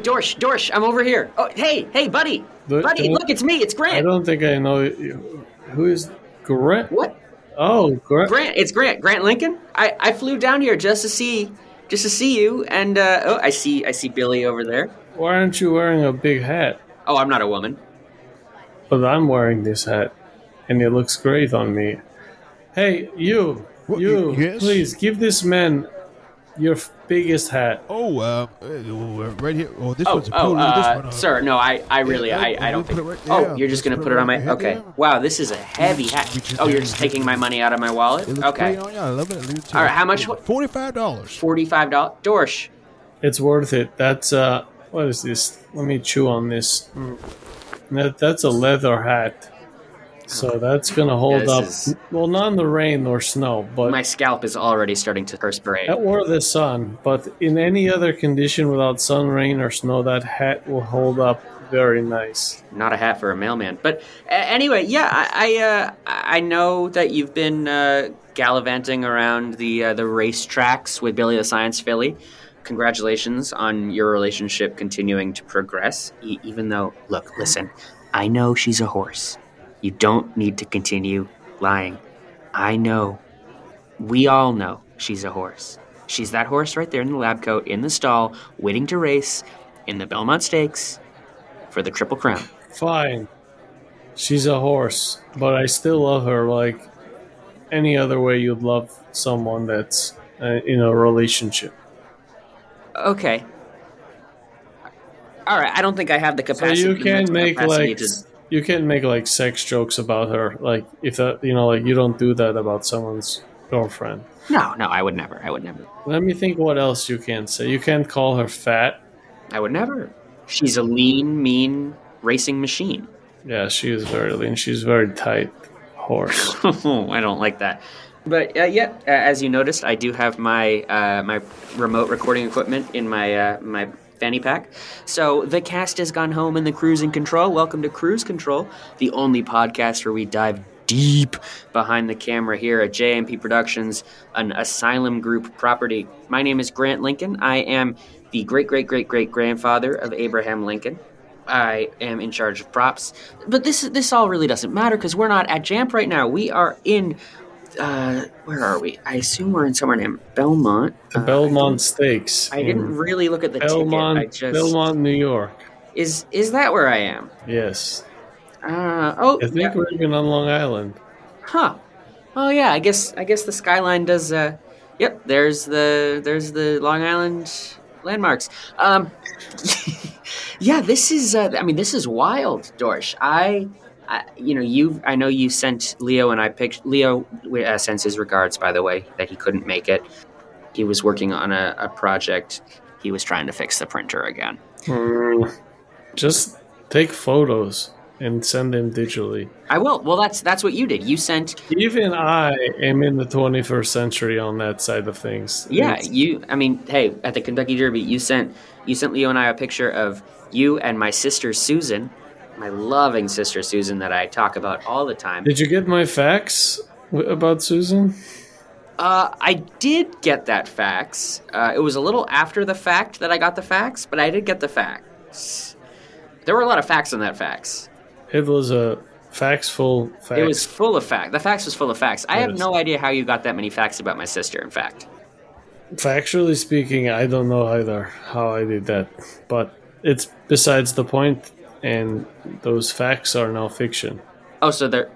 Hey, Dorsch, Dorsch, I'm over here. Oh, hey, hey, buddy, The- buddy, can look, it's me, it's Grant. I don't think I know you. Who is Grant? What? Oh, Grant. Grant, it's Grant, Grant Lincoln. I, I flew down here just to see, just to see you, and uh, oh, I see, I see Billy over there. Why aren't you wearing a big hat? Oh, I'm not a woman. But I'm wearing this hat, and it looks great on me. Hey, you, What, you, yes? please give this man your biggest hat. Oh, uh, uh, right here. Oh, this Oh, one's oh, polo. this uh, one, uh, sir, no, I, I really, yeah, I, yeah, I don't think. put it right oh, there. you're just gonna Just put it on my. right there. Okay. Wow, this is a heavy hat. Oh, you're just taking my money out of my wallet. It looks Okay. great on you. I love it. Leave it to All you. right, how much- Forty-five dollars. Forty-five dollars. Dorsch. It's worth it. That's uh, what is this? Let me chew on this. Mm. That that's a leather hat. So that's gonna hold this up. is- Well, not in the rain or snow, but My scalp is already starting to perspirate. or the sun. But in any other condition without sun, rain, or snow, that hat will hold up very nice. Not a hat for a mailman. But uh, anyway, yeah, I I, uh, I know that you've been uh, gallivanting around the uh, the racetracks with Billy the Science Filly. Congratulations on your relationship continuing to progress. E- even though, look, listen, I know she's a horse. You don't need to continue lying. I know. We all know she's a horse. She's that horse right there in the lab coat in the stall, waiting to race in the Belmont Stakes for the Triple Crown. Fine. She's a horse, but I still love her like any other way you'd love someone that's uh, in a relationship. Okay. All right. I don't think I have the So capacity. you can make like to- you can make like sex jokes about her, like if that you know like you don't do that about someone's girlfriend. No, no. I would never. I would never. Let me think what else you can say. You can't call her fat. I would never. She's a lean, mean racing machine. Yeah, she is very lean. She's very tight horse. I don't like that. But uh, yeah, as you noticed, I do have my uh, my remote recording equipment in my uh, my fanny pack. So the cast has gone home and the crew's in control. Welcome to Cruise Control, the only podcast where we dive deep behind the camera here at JMP Productions, an Asylum Group property. My name is Grant Lincoln. I am the great great great great grandfather of Abraham Lincoln. I am in charge of props, but this this all really doesn't matter because we're not at Jamp right now. We are in uh, where are we? I assume we're in somewhere named Belmont. The Uh, Belmont Stakes. I didn't really look at the Belmont, ticket. I just Belmont, New York. is is that where I am? Yes, Uh, oh, I think yeah. we're even on Long Island. huh? Oh yeah, I guess I guess the skyline does. Uh, yep, there's the there's the Long Island landmarks. Um, yeah, this is. Uh, I mean, this is wild, Dorsch. I. I, you know, you. I know you sent Leo and I picked Leo uh, sends his regards, by the way, that he couldn't make it. He was working on a, a project. He was trying to fix the printer again. Mm, Just take photos and send them digitally. I will. Well, that's that's what you did. You sent. Even I am in the 21st century on that side of things. Yeah, It's- you. I mean, hey, at the Kentucky Derby, you sent you sent Leo and I a picture of you and my sister Susan, my loving sister Susan that I talk about all the time. Did you get my facts about Susan? Uh, I did get that fax. Uh, it was a little after the fact that I got the fax, but I did get the fax. There were a lot of facts in that fax. It was a factful fax. It was full of facts. The fax was full of facts. I have no idea how you got that many facts about my sister. In fact, Factually speaking, I don't know either how I did that, but it's besides the point, and those facts are now fiction. oh, so they're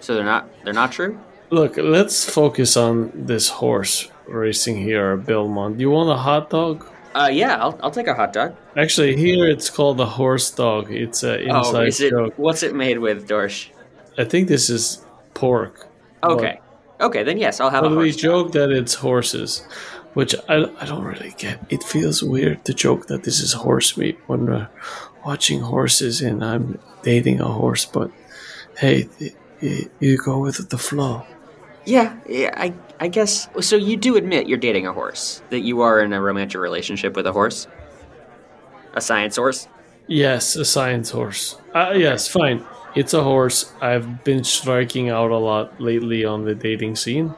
so they're not they're not true. Look, let's focus on this horse racing here Belmont. Do you want a hot dog? Uh, yeah, I'll, I'll take a hot dog. Actually, here it's called a horse dog. It's an inside oh, is it? joke. What's it made with, Dorsch? I think this is pork. Okay, okay, then yes, I'll have But a we horse. dog. joke that it's horses, which I, I don't really get. It feels weird to joke that this is horse meat when we're watching horses and I'm dating a horse, but hey, y- y- you go with the flow. Yeah, yeah, I I guess. So you do admit you're dating a horse, that you are in a romantic relationship with a horse, a science horse. Yes, a science horse. Uh, yes, fine. It's a horse. I've been striking out a lot lately on the dating scene.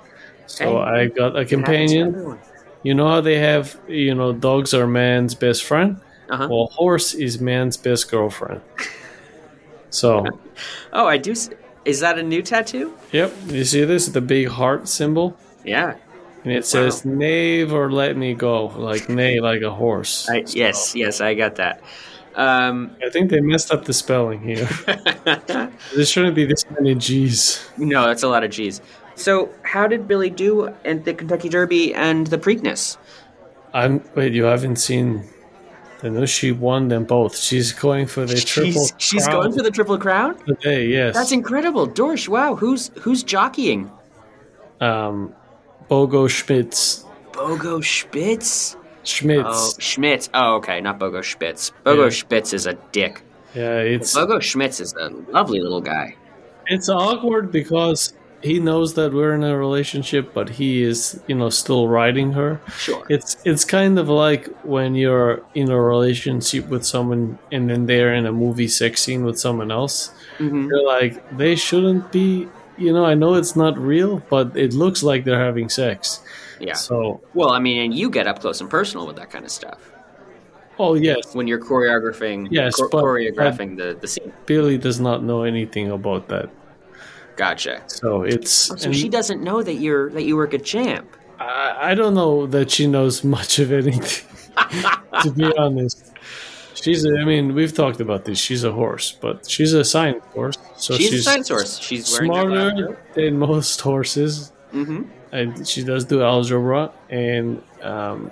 So Hey, I got a Happens to companion. You know how they have, you know, dogs are man's best friend? Uh-huh. Well, horse is man's best girlfriend. So, Oh, I do. s- Is that a new tattoo? yep, you see this? The big heart symbol? Yeah. And it says, never let me go. Like, neigh, like a horse. I, yes, yes, I got that. Um, I think they messed up the spelling here. there shouldn't be this many G's. no, that's a lot of G's. So, how did Billy do at the Kentucky Derby and the Preakness? I'm wait. You haven't seen? I know she won them both. She's going for the triple. She's, she's crown going for the Triple Crown. today. Yes. That's incredible, Dorsch. Wow, who's who's jockeying? um, Bogo Schmitz. Bogo Spitz. Schmitz. Oh, Schmitz. Oh, okay, not Bogo Spitz. Bogo Yeah. Spitz is a dick. Yeah, it's Bogo Schmitz is a lovely little guy. it's awkward because he knows that we're in a relationship, but he is, you know, still riding her. Sure. It's it's kind of like when you're in a relationship with someone and then they're in a movie sex scene with someone else. Mm-hmm. You're like, they shouldn't be. You know, I know it's not real, but it looks like they're having sex. Yeah. So, Well, I mean, and you get up close and personal with that kind of stuff oh yes, when you're choreographing. Yes, cho- choreographing the the scene. Billy does not know anything about that. Gotcha. So it's Oh, so and she doesn't know that you're that you work at Jamp. I, I don't know that she knows much of anything. to be honest, she's. A, I mean, we've talked about this. She's a horse, but she's a science horse. So she's, she's, a science horse. She's wearing smarter than most horses. Mm-hmm. And she does do algebra and um,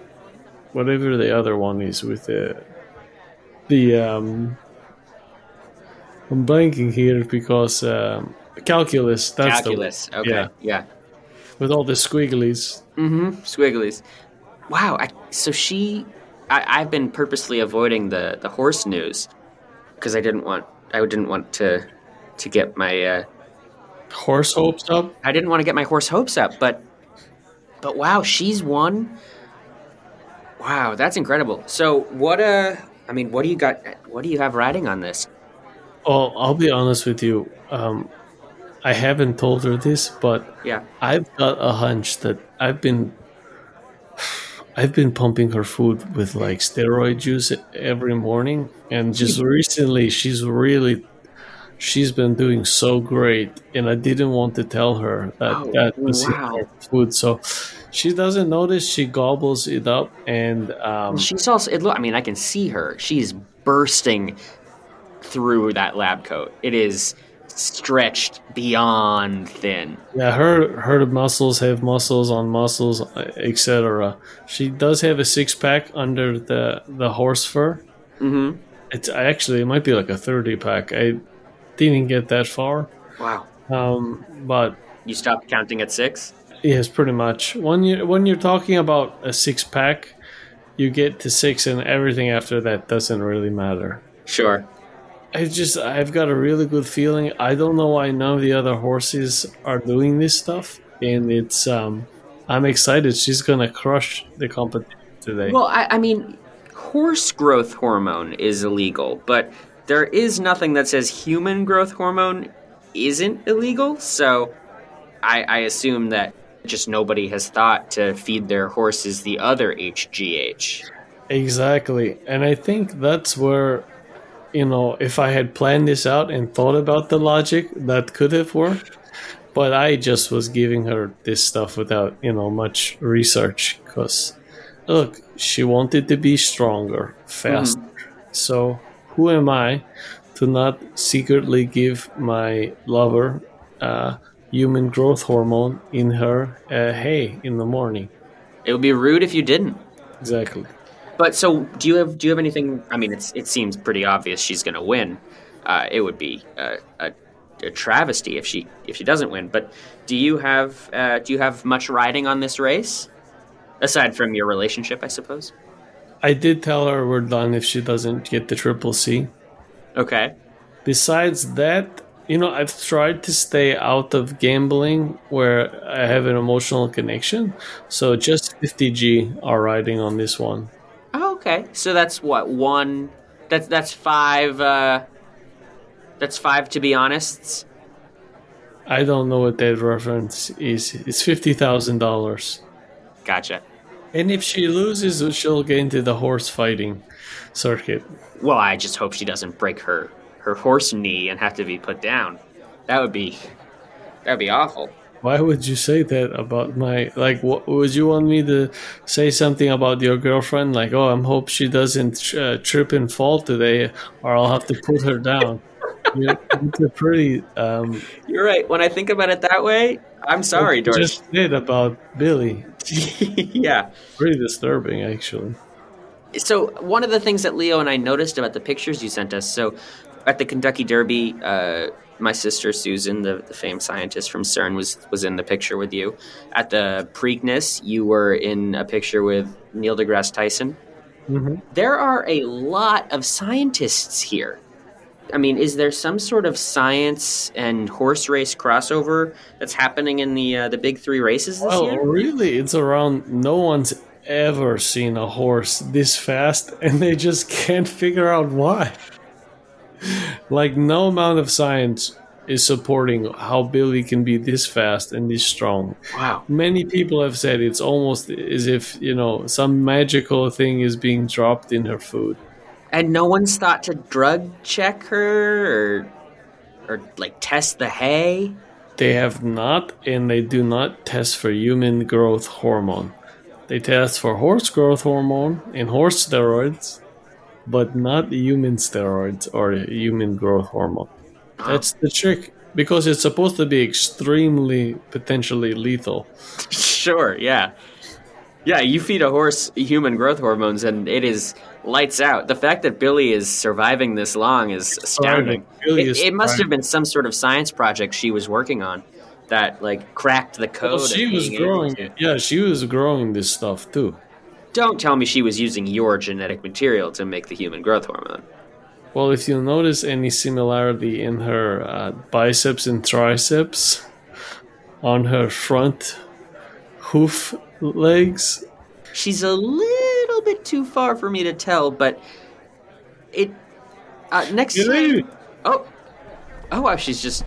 whatever the other one is with the the. Um, I'm blanking here because um, calculus. That's Calculus. The, okay. yeah, Yeah. with all the squigglies. Mm-hmm. Squigglies. Wow. I, so she, I, I've been purposely avoiding the the horse news because I didn't want I didn't want to to get my uh, Horse hopes up. I didn't want to get my horse hopes up, but but wow, she's won. Wow, that's incredible. So what uh I mean, what do you got what do you have riding on this? Oh, I'll be honest with you. Um, I haven't told her this, but Yeah. I've got a hunch that I've been I've been pumping her food with like steroid juice every morning, and just recently she's really she's been doing so great, and I didn't want to tell her that Oh, that was wow. her food, so she doesn't notice. She gobbles it up, and um, She's also it look I mean, I can see her. She's bursting through that lab coat. It is stretched beyond thin. Yeah, her her muscles have muscles on muscles, etc. She does have a six pack under the the horse fur. Mhm. It's actually it might be like a thirty pack. I didn't get that far, Wow. um, but You stopped counting at 6? yes, pretty much. When you when you're talking about a six pack, you get to six, and everything after that doesn't really matter. Sure. I just I've got a really good feeling. I don't know why none of the other horses are doing this stuff, and it's um I'm excited. She's gonna crush the competition today. Well, I, I mean, horse growth hormone is illegal, but there is nothing that says human growth hormone isn't illegal. So I, I assume that just nobody has thought to feed their horses the other HGH. exactly, and I think that's where you know if I had planned this out and thought about the logic, that could have worked. But I just was giving her this stuff without you know much research because look, she wanted to be stronger, faster. So who am I to not secretly give my lover uh, human growth hormone in her uh, hay in the morning? It would be rude if you didn't. Exactly. But so, do you have do you have anything? I mean, it's it seems pretty obvious she's going to win. Uh, it would be a, a, a travesty if she if she doesn't win. But do you have uh, do you have much riding on this race, aside from your relationship, I suppose? I did tell her we're done if she doesn't get the triple C. Okay. Besides that, you know, I've tried to stay out of gambling where I have an emotional connection. So just 50G are riding on this one. Okay. So that's what one. That's that's five. Uh, that's five. To be honest, I don't know what that reference is. It's $50,000. gotcha. And if she loses, she'll get into the horse fighting circuit. Well, I just hope she doesn't break her her horse knee and have to be put down. That would be that would be awful. Why would you say that about my like? What would you want me to say something about your girlfriend? Like, oh, I'm hope she doesn't uh, trip and fall today, or I'll have to put her down. You're, it's a pretty. Um, You're right. When I think about it that way, I'm sorry, Doris. Just did about Billy. yeah. Pretty disturbing, actually. So one of the things that Leo and I noticed about the pictures you sent us. So at the Kentucky Derby, uh, my sister Susan, the, the famed scientist from CERN, was was in the picture with you. At the Preakness, you were in a picture with Neil deGrasse Tyson. Mm-hmm. There are a lot of scientists here. I mean, is there some sort of science and horse race crossover that's happening in the uh, the big three races this Well, year? really, it's around. No one's ever seen a horse this fast, and they just can't figure out why. Like, no amount of science is supporting how Billy can be this fast and this strong. Wow. Many people have said it's almost as if, you know, some magical thing is being dropped in her food. And no one's thought to drug check her or or like test the hay. They have not, and they do not test for human growth hormone. They test for horse growth hormone and horse steroids, but not human steroids or human growth hormone. That's the trick because it's supposed to be extremely potentially lethal. Sure, yeah. Yeah, you feed a horse human growth hormones and it is lights out. The fact that Billy is surviving this long is astounding. It, is it must have been some sort of science project she was working on that like cracked the code. Well, she was growing. Yeah, she was growing this stuff too. Don't tell me she was using your genetic material to make the human growth hormone. Well, if you'll notice any similarity in her uh, biceps and triceps on her front hoof legs, She's a little bit too far for me to tell, but it uh, next Get time. in. Oh, oh wow! She's just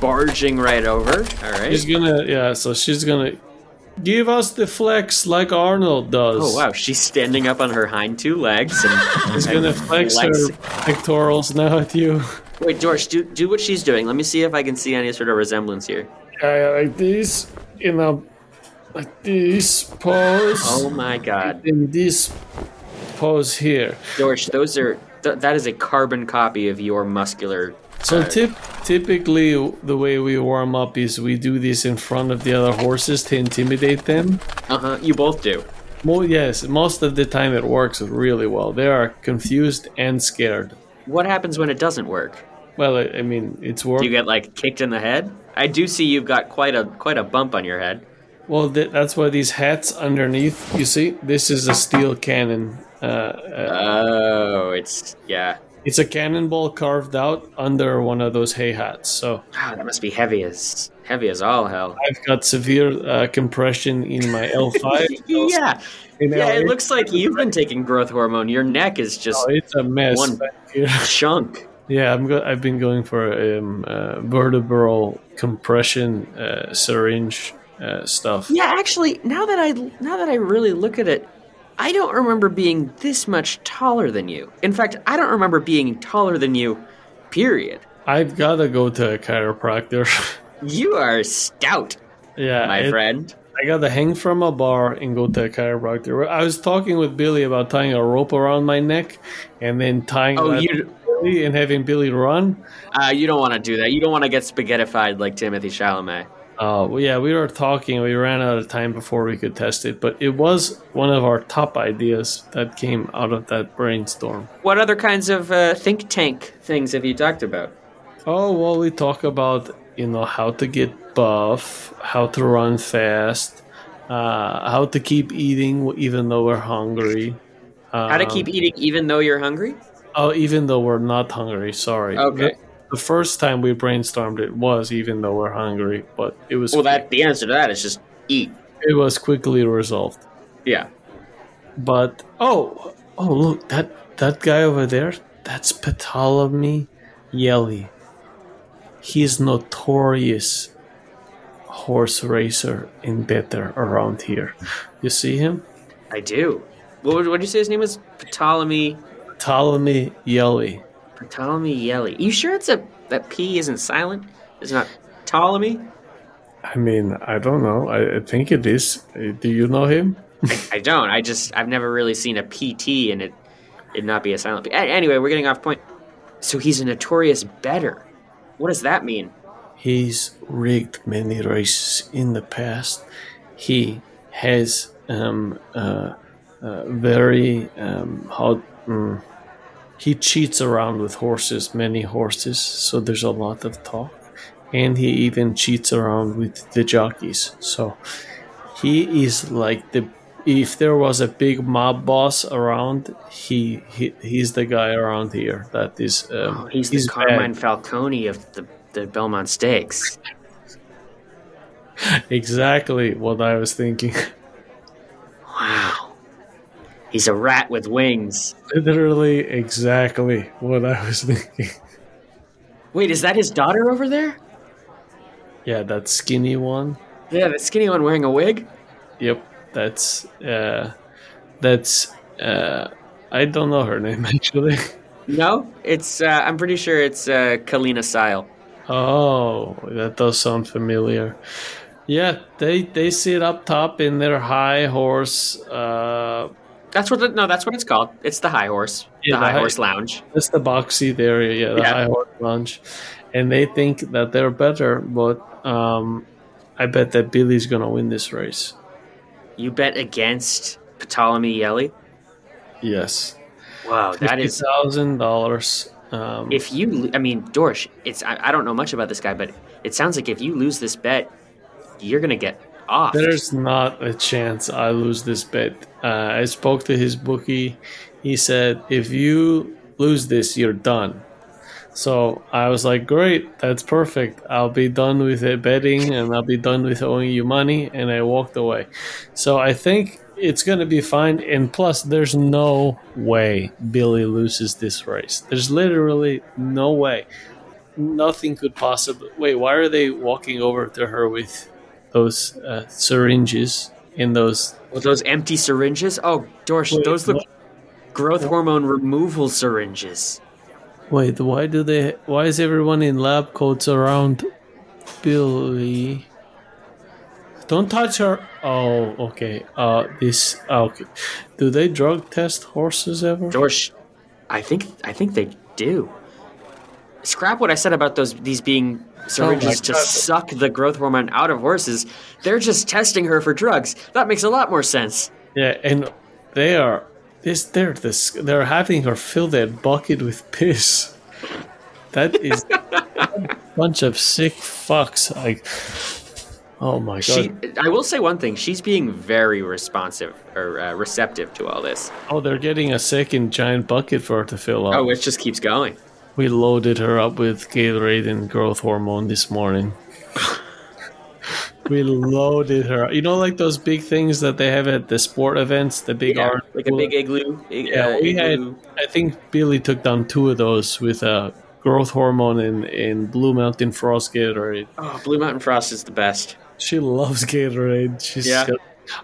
barging right over. All right. she's gonna yeah. So she's gonna give us the flex like Arnold does. Oh wow! She's standing up on her hind two legs and She's gonna and flex her pectorals now at you. Wait, George, do do what she's doing. Let me see if I can see any sort of resemblance here. Yeah, like this in a like this pose. Oh my God, In this pose here. George, those are th- that is a carbon copy of your muscular. So tip, typically, the way we warm up is we do this in front of the other horses to intimidate them. uh huh. You both do. Well, yes, most of the time it works really well. They are confused and scared. What happens when it doesn't work? Well, I, I mean, it's work. Do you get like kicked in the head? I do see you've got quite a quite a bump on your head. well, th- that's why these hats underneath. You see, this is a steel cannon. Uh, uh, Oh, it's yeah. It's a cannonball carved out under one of those hay hats. So Wow, that must be heavy as heavy as all hell. I've got severe uh, compression in my L5. yeah, In yeah. It looks like you've been taking growth hormone. Your neck is just Oh, it's a mess. One- chunk. Yeah, I'm go- I've been going for um, uh, vertebral compression uh, syringe uh, stuff. Yeah, actually, now that I now that I really look at it, I don't remember being this much taller than you. In fact, I don't remember being taller than you. Period. I've got to go to a chiropractor. You are stout, yeah, my it- friend. I got to hang from a bar and go to a chiropractor. I was talking with Billy about tying a rope around my neck and then tying Oh, you- Billy and having Billy run. Uh, you don't want to do that. You don't want to get spaghettified like Timothy Chalamet. Uh, well, yeah, we were talking. We ran out of time before we could test it, but it was one of our top ideas that came out of that brainstorm. What other kinds of uh, think tank things have you talked about? Oh well, we talk about you know how to get buff, how to run fast, uh, how to keep eating even though we're hungry. Um, How to keep eating even though you're hungry? Oh, even though we're not hungry. Sorry. Okay. The, the first time we brainstormed it was even though we're hungry, but it was Well, that the answer to that is just eat. it was quickly resolved. Yeah. But oh, oh look that that guy over there. That's Ptolemy Yelly. He's notorious horse racer and better around here. You see him? I do. What would what did you say his name was? Ptolemy Ptolemy Yelly. Ptolemy Yelly. You sure it's a that P isn't silent? It's not Ptolemy? I mean, I don't know. I, I think it is. Uh, Do you know him? I don't. I just I've never really seen a PT and it it not be a silent P. Anyway, we're getting off point. So he's a notorious better. What does that mean? He's rigged many races in the past. He has um, uh, uh, very um, how mm, he cheats around with horses, many horses. So there's a lot of talk, and he even cheats around with the jockeys. So he is like the if there was a big mob boss around, he, he he's the guy around here that is. Um, Oh, he's the bad. Carmine Falcone of the, the Belmont Stakes. Exactly what I was thinking. Wow. He's a rat with wings. Literally exactly what I was thinking. Wait, is that his daughter over there? Yeah, that skinny one. Yeah, the skinny one wearing a wig? Yep, that's uh that's uh I don't know her name actually. No, it's. Uh, I'm pretty sure it's uh, Kalina Sile. Oh, that does sound familiar. Yeah, they they sit up top in their high horse uh That's what. The, no, that's what it's called. It's the High Horse. Yeah, the High High- Horse Lounge. That's the boxy area, yeah, the Yeah. high horse lounge. And they think that they're better, but um, I bet that Billy's gonna win this race. You bet against Ptolemy Yelly. Yes, Wow, that is. thousand dollars. Um, If you, I mean, Dorsch. It's. I, I don't know much about this guy, but it sounds like if you lose this bet, you're gonna get off. there's not a chance I lose this bet. Uh, I spoke to his bookie. He said if you lose this, you're done. So I was like, great, that's perfect. I'll be done with it betting and I'll be done with owing you money. And I walked away. So I think it's going to be fine. And plus, there's no way Billy loses this race. There's literally no way. Nothing could possibly. Wait, why are they walking over to her with those uh, syringes in those? Well, those empty syringes. Oh, Dorsch, Wait, those look what? growth hormone removal syringes. Wait, why do they? Why is everyone in lab coats around Billy? Don't touch her. Oh, okay. Uh, this. ah, Okay. Do they drug test horses ever? Dorsch, I think. I think they do. Scrap what I said about those these being syringes to God. suck the growth hormone out of horses. They're just testing her for drugs. That makes a lot more sense. Yeah, and they are. This. They're this. They're having her fill that bucket with piss. That is a bunch of sick fucks. Like, oh my god. She, I will say one thing. She's being very responsive or uh, receptive to all this. oh, they're getting a second giant bucket for her to fill up. Oh, it just keeps going. We loaded her up with Gatorade and growth hormone this morning. we loaded her. You know, like those big things that they have at the sport events, the big Yeah, like a big igloo. ig- Yeah, uh, we had. I think Billy took down two of those with uh, growth hormone and, and Blue Mountain Frost Gatorade. Oh, Blue Mountain Frost is the best. She loves Gatorade. She's Yeah.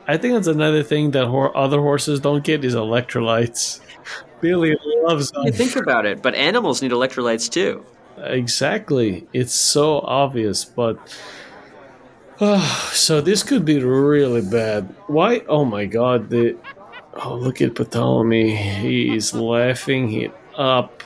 I think that's another thing that hor- other horses don't get is electrolytes. Billy loves them. You think about it, but animals need electrolytes too. Exactly. It's so obvious, but oh, so this could be really bad. Why? Oh my God! The oh look at Ptolemy. He's laughing it up,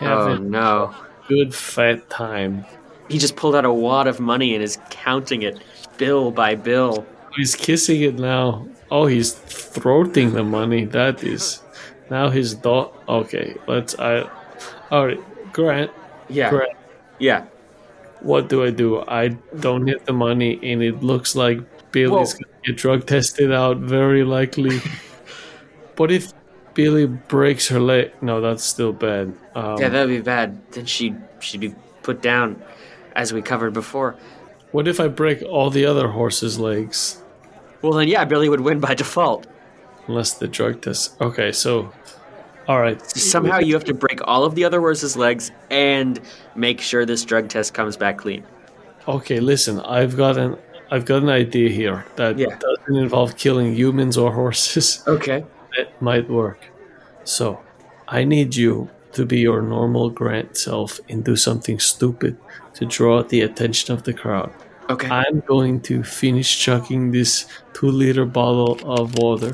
Oh no. good fat time. He just pulled out a wad of money and is counting it bill by bill. He's kissing it now. Oh, he's throating the money. That is now his dog. Okay, let's. I. All right, Grant. Yeah. Grant. Yeah. what do I do? I don't hit the money, and it looks like Billy's Whoa. gonna get drug tested out, very likely. but if Billy breaks her leg, no, that's still bad. Um, Yeah, that'd be bad. Then she she'd be put down as we covered before. what if I break all the other horses' legs? Well then yeah, Billy would win by default. Unless the drug test. Okay, so, all right. Somehow you have to break all of the other horses' legs and make sure this drug test comes back clean. Okay, listen, I've got an I've got an idea here that Yeah. doesn't involve killing humans or horses. Okay. That might work. So, I need you to be your normal Grant self and do something stupid to draw the attention of the crowd. Okay. I'm going to finish chugging this two liter bottle of water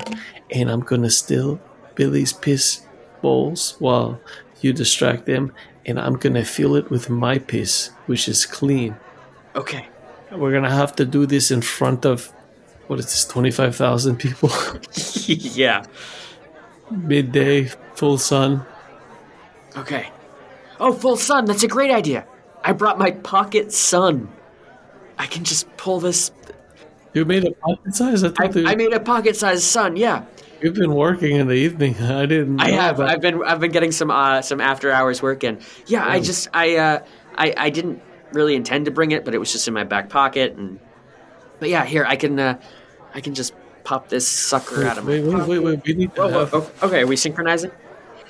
and I'm gonna steal Billy's piss bowls while you distract them and I'm gonna fill it with my piss, which is clean. okay. We're gonna have to do this in front of what is this, 25,000 people? yeah. Midday, full sun. Okay. Oh, full sun. That's a great idea. I brought my pocket sun. I can just pull this. You made a pocket size? I I, thought I made a pocket-sized sun. Yeah, you've been working in the evening. I didn't. I have. that. I've been. I've been getting some uh, some after-hours work in. Yeah, I just. I. Uh, I. I didn't really intend to bring it, but it was just in my back pocket, and. But yeah, here I can. Uh, I can just pop this sucker out of my. Wait, wait, wait, wait. We need to Whoa, whoa, have oh, okay, are we synchronizing?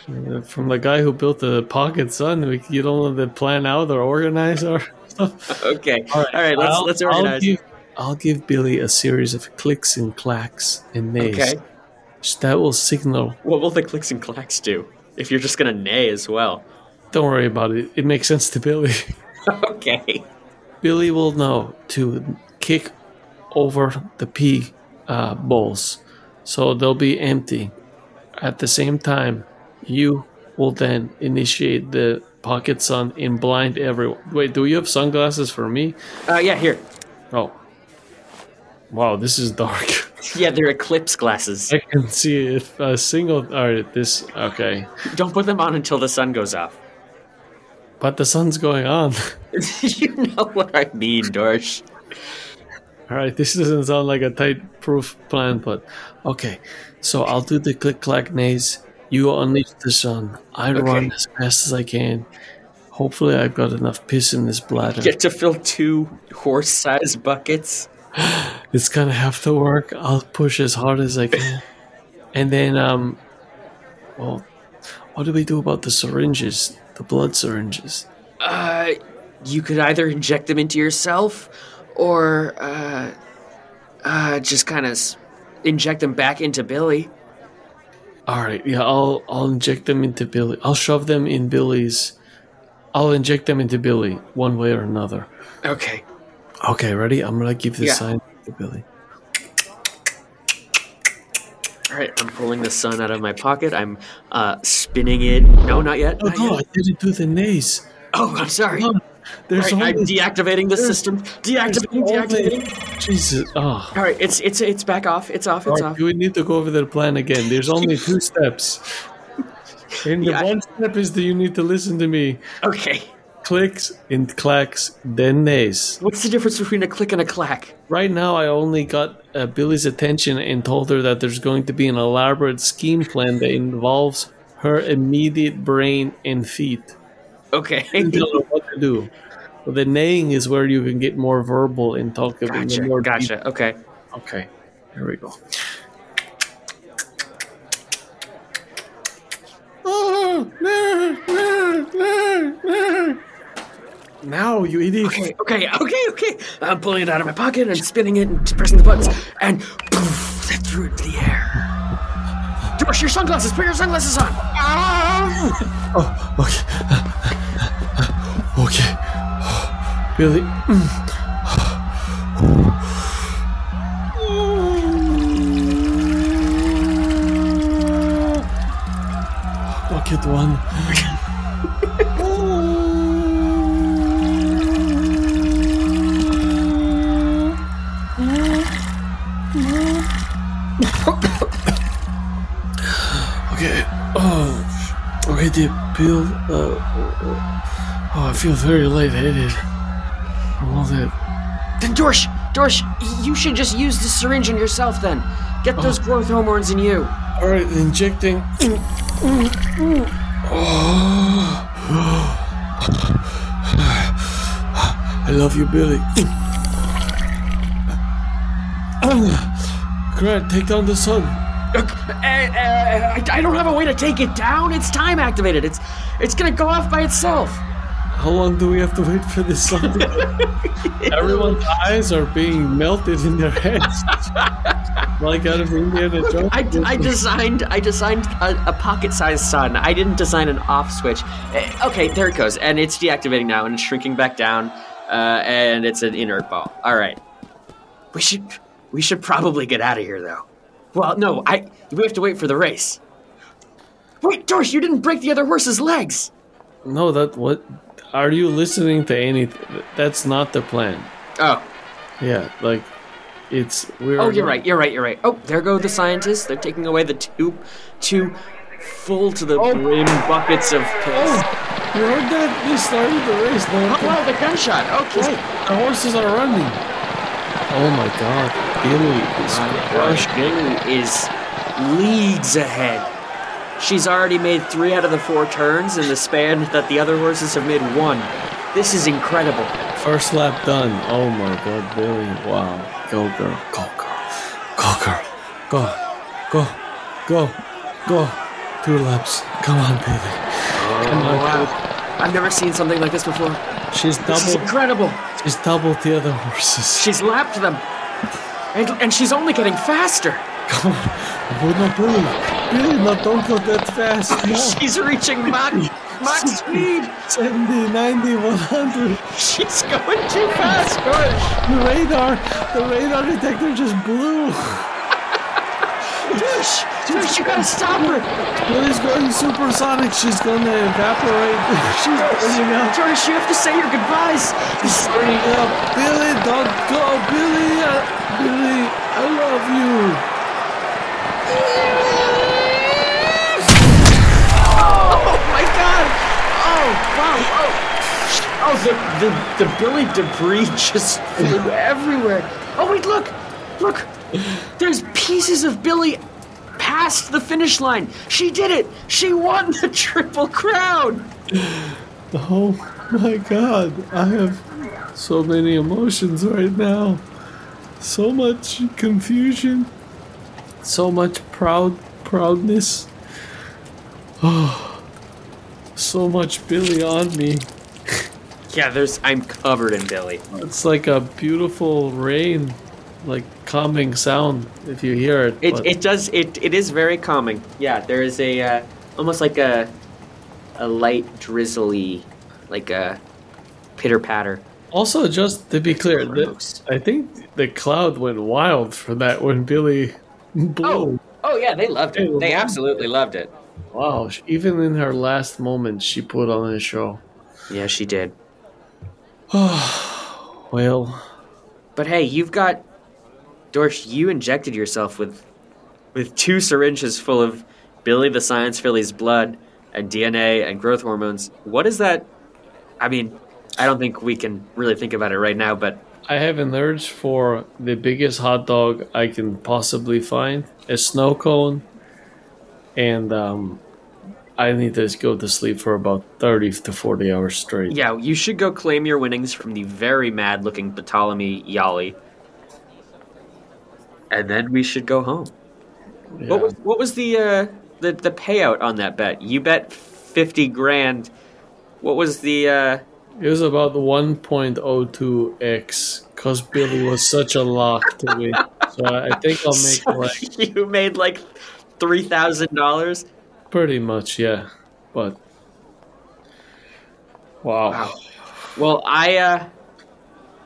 uh, from the guy who built the pocket sun. We, you don't know to plan out or organize or. Okay. All right. let's I'll- let's I'll organize. give, I'll give Billy a series of clicks and clacks and nays. Okay. That will signal. What will the clicks and clacks do? If you're just gonna neigh as well. Don't worry about it. It makes sense to Billy. okay. Billy will know to kick over the pee uh, bowls, so they'll be empty. At the same time, you will then initiate the pocket sun and blind everyone. Wait, do you have sunglasses for me? Uh, yeah. Here. Oh, wow, this is dark. Yeah, they're eclipse glasses. I can see if a single. All right, this okay, Don't put them on until the sun goes off. but the sun's going on. you know what I mean, Dorsch. All right, this doesn't sound like a tight proof plan, but okay. So I'll do the click clack nays. You unleash the sun. I run as fast as I can. Hopefully, I've got enough piss in this bladder. Get to fill two horse-sized buckets. It's gonna have to work. I'll push as hard as I can. and then, um, well, what do we do about the syringes? The blood syringes? Uh, you could either inject them into yourself, or uh, uh, just kind of s- inject them back into Billy. All right, yeah, I'll I'll inject them into Billy. I'll shove them in Billy's. I'll inject them into Billy one way or another. Okay. Okay, ready? I'm gonna give the Yeah. sign to Billy. All right. I'm pulling the sun out of my pocket. I'm uh, spinning it. No, not yet. Oh not no, I yet. didn't do the nays. Oh, I'm sorry. Come on. There's All right, I'm deactivating the system. Deactivating. Deactivating. Jesus. Oh. All right. It's it's it's back off. It's off. It's All right, off. do we need to go over the plan again? There's only two steps. And the Yeah. one step is that you need to listen to me. Okay. Clicks and clacks, then nays. What's the difference between a click and a clack? Right now, I only got uh, Billy's attention and told her that there's going to be an elaborate scheme plan that involves her immediate brain and feet. Okay. I don't know what to do. But the neighing is where you can get more verbal and talk about gotcha. more Gotcha. Okay. deep- Okay, here we go. Now, you idiot. Okay, okay, okay, okay. I'm pulling it out of my pocket and spinning it and pressing the buttons, and poof, I threw it into the air. Josh, your sunglasses. Put your sunglasses on. Ah! Oh, okay. Okay. Billy. Bucket one. okay. Oh. Okay, the pill. Uh, oh, I feel very lightheaded. I love it. Then, Dorsch, Dorsch, you should just use the syringe on yourself. Then, get those growth hormones in you. All right, injecting. I love you, Billy. Grant, take down the sun. Uh, uh, I, I don't have a way to take it down. It's time activated. It's it's gonna go off by itself. How long do we have to wait for this sun? Everyone's eyes are being melted in their heads, like out of Indiana Jones. I, I designed I designed a, a pocket-sized sun. I didn't design an off switch. Eh, Okay, there it goes, and it's deactivating now, and it's shrinking back down, uh, and it's an inert ball. All right, we should we should probably get out of here, though. Well, no, I we have to wait for the race. Wait, Dorsch, you didn't break the other horse's legs. no, that what? Are you listening to anything? That's not the plan. Oh, Yeah, like it's we're. oh, you're right, you're right, you're right. Oh, there go the scientists. They're taking away the two two full to the oh. brim buckets of piss. Oh, you heard that? They started the race. Oh, Now wow, the gunshot. Okay. the horses are running. Oh my God! Billy is Rush crushed. Billy is leagues ahead. She's already made three out of the four turns in the span that the other horses have made one. This is incredible. First lap done. Oh my God, Billy! Wow, go girl, go girl, go girl, go, go, go, go. Two laps. Come on, Billy. Come on, Wow. I've never seen something like this before. She's This is double. incredible. She's doubled the other horses. She's lapped them. And, and she's only getting faster. Come on, oh, no, Billy, Billy, no, don't go that fast. No. She's reaching Mach, Mach speed. 70, 90, 100. She's going too fast, Bush. The radar, the radar detector just blew. Dush, Dush, you gotta stop her. Billy's going supersonic. She's gonna evaporate. She's burning up. Dush, you have to say your goodbyes. She's burning up. Billy, don't go. Billy, uh, Billy, I love you. Oh my god! Oh wow! Oh, oh the, the the Billy debris just flew everywhere. Oh wait, look, look! There's pieces of Billy past the finish line. She did it. She won the triple crown. Oh my god, I have so many emotions right now. So much confusion. So much proud proudness. Oh, so much Billy on me. Yeah, there's. I'm covered in Billy. It's like a beautiful rain, like calming sound if you hear it. It, it does it it is very calming. Yeah, there is a uh, almost like a a light drizzly, like a pitter patter. also, just to be clear, the, I think the cloud went wild for that when Billy blew. Oh, oh yeah, they loved it. They absolutely loved it. Wow, even in her last moments, she put on a show. Yeah, she did. Well, But hey, you've got Dorsch. You injected yourself with with two syringes full of Billy the Science Filly's blood and DNA and growth hormones. What is that? I mean, I don't think we can really think about it right now, but I have an urge for the biggest hot dog I can possibly find, a snow cone, and um, I need to go to sleep for about 30 to 40 hours straight. Yeah, you should go claim your winnings from the very mad looking Ptolemy Yali. And then we should go home. Yeah. What was what was the uh the, the payout on that bet? You bet fifty grand. What was the uh It was about 1.02x because Billy was such a lock to me. So I think I'll make like you made like three thousand dollars? pretty much, yeah. But wow. Wow. Well I uh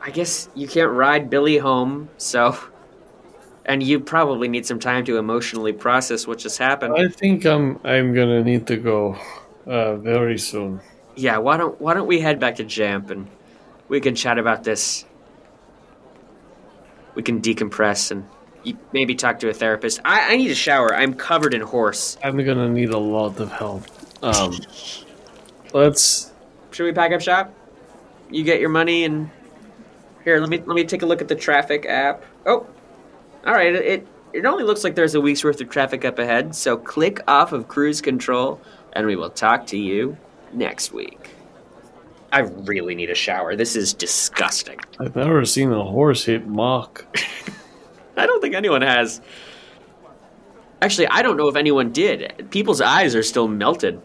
I guess you can't ride Billy home, so and you probably need some time to emotionally process what just happened. I think I'm I'm gonna need to go uh, very soon. Yeah, why don't why don't we head back to Jamp and we can chat about this. We can decompress and maybe talk to a therapist. I, I need a shower. I'm covered in horse. I'm gonna need a lot of help. Um, let's. Should we pack up shop? You get your money and here. Let me let me take a look at the traffic app. Oh, all right. It it only looks like there's a week's worth of traffic up ahead. So click off of cruise control, and we will talk to you next week. I really need a shower. This is disgusting. I've never seen a horse hit mock. I don't think anyone has. Actually, I don't know if anyone did. People's eyes are still melted.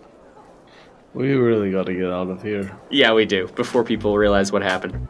We really got to get out of here. Yeah, we do. Before people realize what happened.